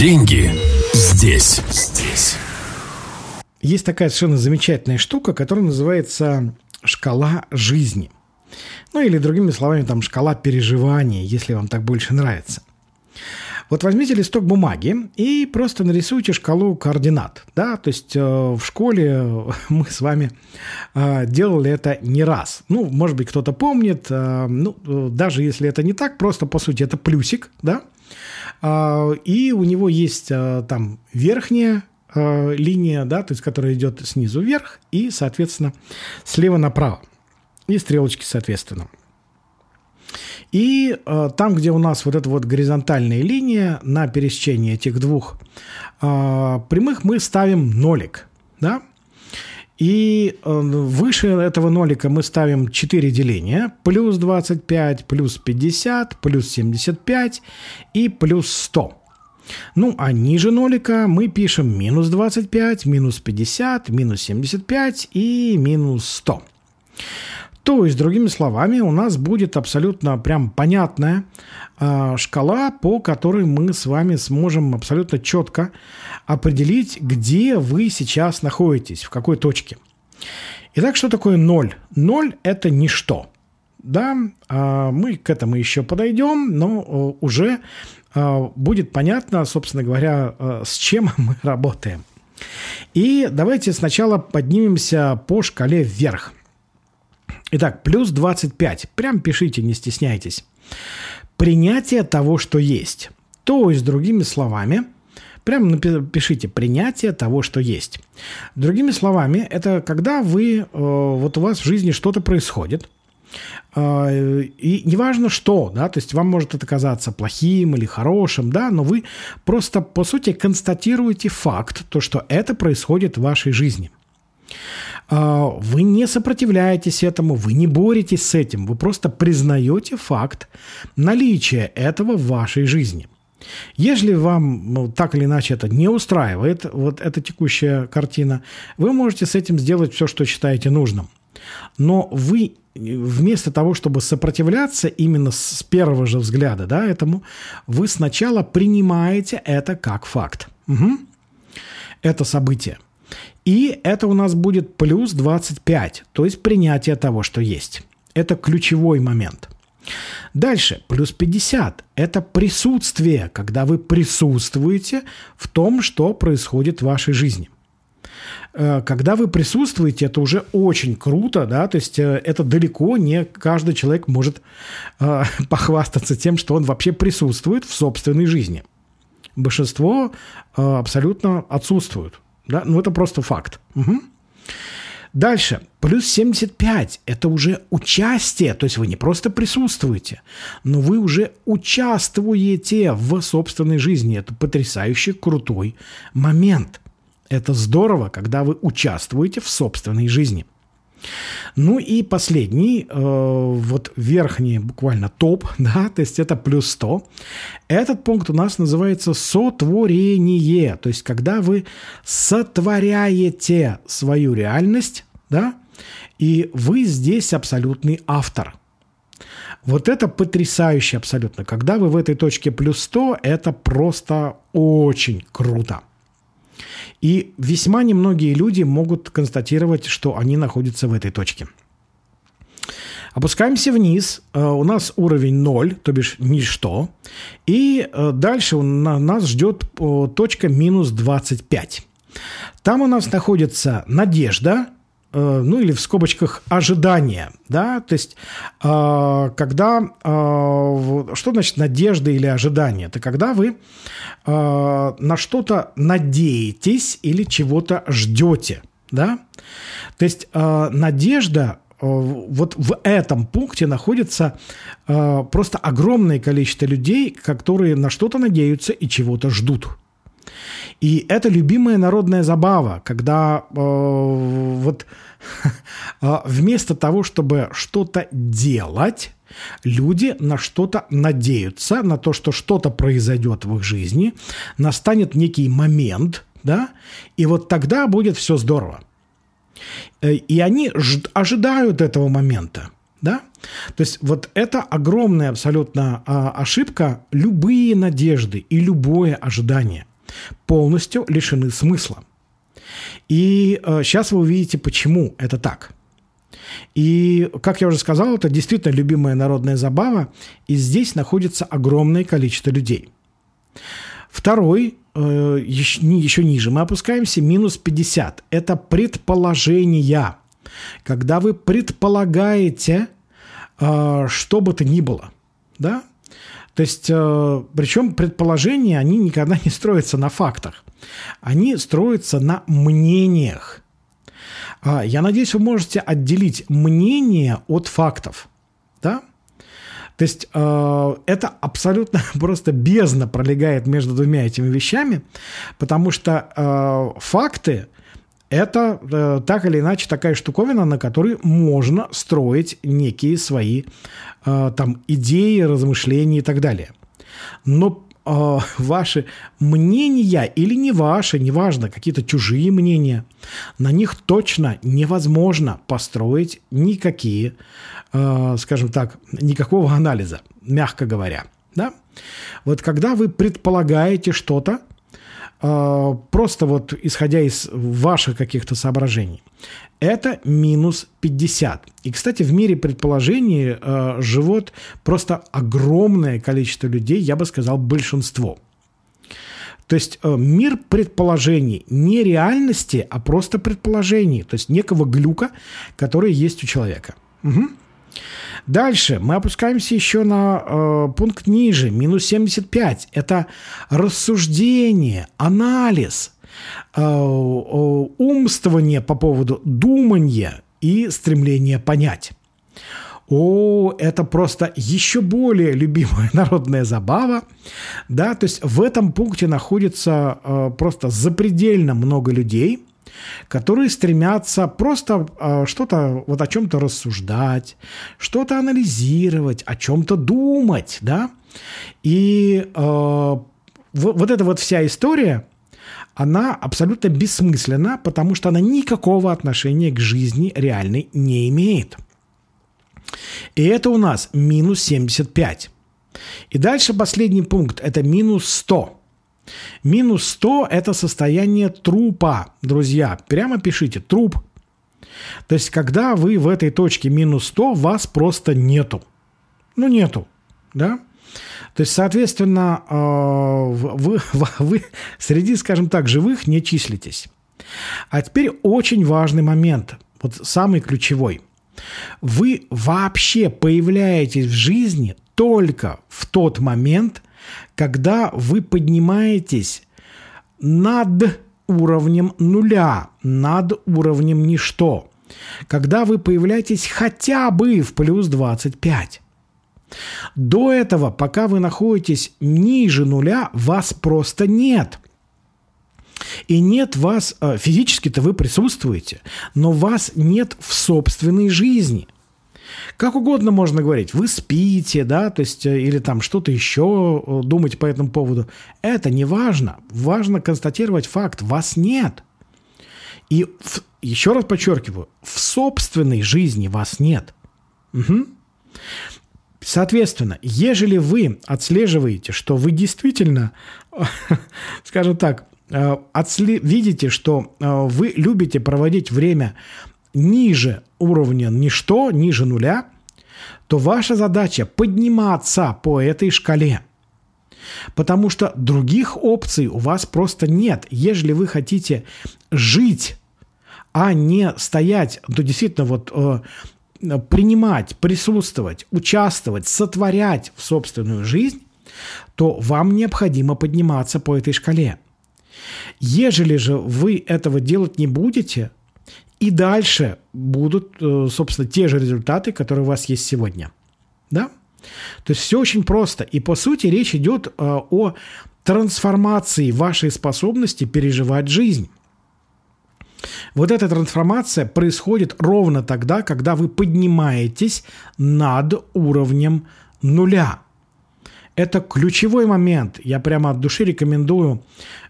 Деньги здесь. Здесь. Есть такая совершенно замечательная штука, которая называется шкала жизни. Ну или другими словами, там шкала переживаний, если вам так больше нравится. Вот возьмите листок бумаги и просто нарисуйте шкалу координат. Да? То есть э, в школе мы с вами э, делали это не раз. Ну, может быть, кто-то помнит. Э, ну, даже если это не так, просто по сути это плюсик. Да? Э, и у него есть э, там верхняя э, линия, да, то есть которая идет снизу вверх и, соответственно, слева направо. И стрелочки, соответственно. И э, там, где у нас вот эта вот горизонтальная линия на пересечении этих двух э, прямых, мы ставим нолик. Да? И э, выше этого нолика мы ставим 4 деления. Плюс 25, плюс 50, плюс 75 и плюс 100. Ну, а ниже нолика мы пишем минус 25, минус 50, минус 75 и минус 100. То есть, другими словами, у нас будет абсолютно прям понятная э, шкала, по которой мы с вами сможем абсолютно четко определить, где вы сейчас находитесь, в какой точке. Итак, что такое ноль? Ноль – это ничто. Да, э, мы к этому еще подойдем, но э, уже э, будет понятно, собственно говоря, с чем мы работаем. И давайте сначала поднимемся по шкале вверх – Итак, плюс 25. Прям пишите, не стесняйтесь. Принятие того, что есть. То есть, другими словами, прям пишите принятие того, что есть. Другими словами, это когда вы, э, вот у вас в жизни что-то происходит, э, и неважно что, да, то есть вам может это казаться плохим или хорошим, да, но вы просто, по сути, констатируете факт, то, что это происходит в вашей жизни – вы не сопротивляетесь этому, вы не боретесь с этим, вы просто признаете факт наличия этого в вашей жизни. Если вам ну, так или иначе это не устраивает, вот эта текущая картина, вы можете с этим сделать все, что считаете нужным. Но вы вместо того, чтобы сопротивляться именно с первого же взгляда да, этому, вы сначала принимаете это как факт. Угу. Это событие – и это у нас будет плюс 25, то есть принятие того, что есть. Это ключевой момент. Дальше, плюс 50 – это присутствие, когда вы присутствуете в том, что происходит в вашей жизни. Э, когда вы присутствуете, это уже очень круто, да, то есть э, это далеко не каждый человек может э, похвастаться тем, что он вообще присутствует в собственной жизни. Большинство э, абсолютно отсутствуют. Да? Ну, это просто факт. Угу. Дальше. Плюс 75 – это уже участие. То есть вы не просто присутствуете, но вы уже участвуете в собственной жизни. Это потрясающий крутой момент. Это здорово, когда вы участвуете в собственной жизни. Ну и последний, э, вот верхний буквально топ, да, то есть это плюс 100. Этот пункт у нас называется сотворение, то есть когда вы сотворяете свою реальность, да, и вы здесь абсолютный автор. Вот это потрясающе абсолютно. Когда вы в этой точке плюс 100, это просто очень круто. И весьма немногие люди могут констатировать, что они находятся в этой точке. Опускаемся вниз, э, у нас уровень 0, то бишь ничто, и э, дальше нас ждет точка минус 25. Там у нас находится надежда, ну или в скобочках ожидания, да, то есть э, когда, э, что значит надежда или ожидание? Это когда вы на что-то надеетесь или чего-то ждете, да, то есть надежда вот в этом пункте находится просто огромное количество людей, которые на что-то надеются и чего-то ждут. И это любимая народная забава, когда э, вот э, вместо того, чтобы что-то делать, люди на что-то надеются, на то, что что-то произойдет в их жизни, настанет некий момент, да, и вот тогда будет все здорово. Э, и они ожидают этого момента, да. То есть вот это огромная абсолютно а, ошибка, любые надежды и любое ожидание – полностью лишены смысла. И э, сейчас вы увидите, почему это так. И, как я уже сказал, это действительно любимая народная забава, и здесь находится огромное количество людей. Второй, э, еще, еще ниже, мы опускаемся, минус 50. Это предположения. Когда вы предполагаете, э, что бы то ни было. Да? То есть, э, причем предположения, они никогда не строятся на фактах. Они строятся на мнениях. А, я надеюсь, вы можете отделить мнение от фактов. Да? То есть э, это абсолютно просто бездна пролегает между двумя этими вещами, потому что э, факты это э, так или иначе такая штуковина, на которой можно строить некие свои э, там идеи, размышления и так далее. Но э, ваши мнения или не ваши, неважно, какие-то чужие мнения, на них точно невозможно построить никакие, э, скажем так, никакого анализа, мягко говоря. Да? Вот когда вы предполагаете что-то, просто вот исходя из ваших каких-то соображений, это минус 50. И, кстати, в мире предположений э, живет просто огромное количество людей, я бы сказал, большинство. То есть э, мир предположений, не реальности, а просто предположений, то есть некого глюка, который есть у человека. Угу. Дальше мы опускаемся еще на э, пункт ниже, минус 75. Это рассуждение, анализ – Э, умствование по поводу думания и стремления понять. О, это просто еще более любимая народная забава, да, то есть в этом пункте находится э, просто запредельно много людей, которые стремятся просто э, что-то, вот о чем-то рассуждать, что-то анализировать, о чем-то думать, да, и э, вот, вот эта вот вся история, она абсолютно бессмысленна, потому что она никакого отношения к жизни реальной не имеет. И это у нас минус 75. И дальше последний пункт – это минус 100. Минус 100 – это состояние трупа, друзья. Прямо пишите «труп». То есть, когда вы в этой точке минус 100, вас просто нету. Ну, нету, да? То есть, соответственно, э, вы, вы среди, скажем так, живых не числитесь. А теперь очень важный момент, вот самый ключевой. Вы вообще появляетесь в жизни только в тот момент, когда вы поднимаетесь над уровнем нуля, над уровнем ничто. Когда вы появляетесь хотя бы в плюс 25. До этого, пока вы находитесь ниже нуля, вас просто нет. И нет вас, э, физически-то вы присутствуете, но вас нет в собственной жизни. Как угодно можно говорить, вы спите, да, то есть, э, или там что-то еще э, думать по этому поводу. Это не важно. Важно констатировать факт, вас нет. И в, еще раз подчеркиваю, в собственной жизни вас нет. Угу. Соответственно, ежели вы отслеживаете, что вы действительно, скажем так, э, отсле- видите, что вы любите проводить время ниже уровня ничто, ниже нуля, то ваша задача подниматься по этой шкале. Потому что других опций у вас просто нет. Ежели вы хотите жить, а не стоять, то действительно вот э, принимать, присутствовать, участвовать, сотворять в собственную жизнь, то вам необходимо подниматься по этой шкале. Ежели же вы этого делать не будете, и дальше будут, э, собственно, те же результаты, которые у вас есть сегодня. Да? То есть все очень просто. И по сути речь идет э, о трансформации вашей способности переживать жизнь. Вот эта трансформация происходит ровно тогда, когда вы поднимаетесь над уровнем нуля. Это ключевой момент. Я прямо от души рекомендую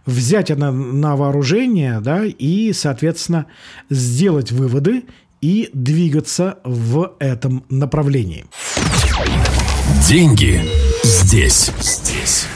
взять это на вооружение да, и, соответственно, сделать выводы и двигаться в этом направлении. Деньги здесь. Здесь.